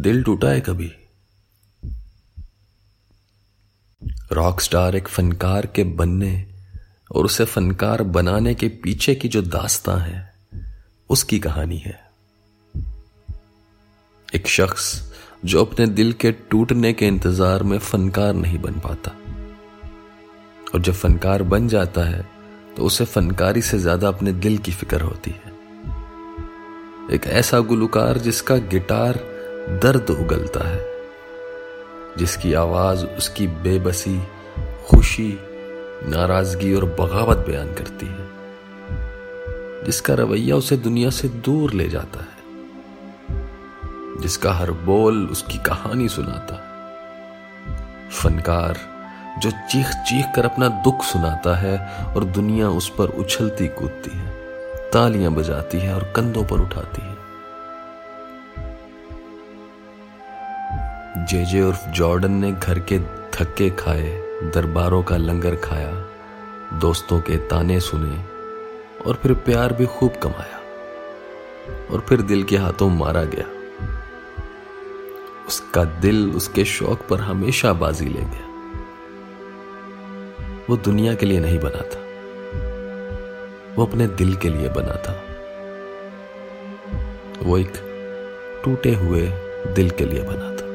दिल टूटा है कभी। रॉक स्टार एक फनकार के बनने और उसे फनकार बनाने के पीछे की जो दास्तां है, उसकी कहानी है। एक शख्स जो अपने दिल के टूटने के इंतज़ार में फनकार नहीं बन पाता। और जब फनकार बन जाता है तो उसे फनकारी से ज़्यादा अपने दिल की फ़िक्र होती है। एक ऐसा गुलकार जिसका गिटार दर्द उगलता है, जिसकी आवाज़ उसकी बेबसी, खुशी, नाराज़गी और बगावत बयान करती है, जिसका रवैया उसे दुनिया से दूर ले जाता है, जिसका हर बोल उसकी कहानी सुनाता है। फनकार जो चीख चीख कर अपना दुख सुनाता है और दुनिया उस पर उछलती कूदती है, तालियाँ बजाती है और कंधों पर उठाती है। जेजे उर्फ़ जॉर्डन ने घर के थक्के खाए, दरबारों का लंगर खाया, दोस्तों के ताने सुने, और फिर प्यार भी खूब कमाया, और फिर दिल के हाथों मारा गया। उसका दिल उसके शौक पर हमेशा बाजी ले गया। वो दुनिया के लिए नहीं बना था। वो अपने दिल के लिए बना था। वो एक टूटे हुए दिल के लिए बना था।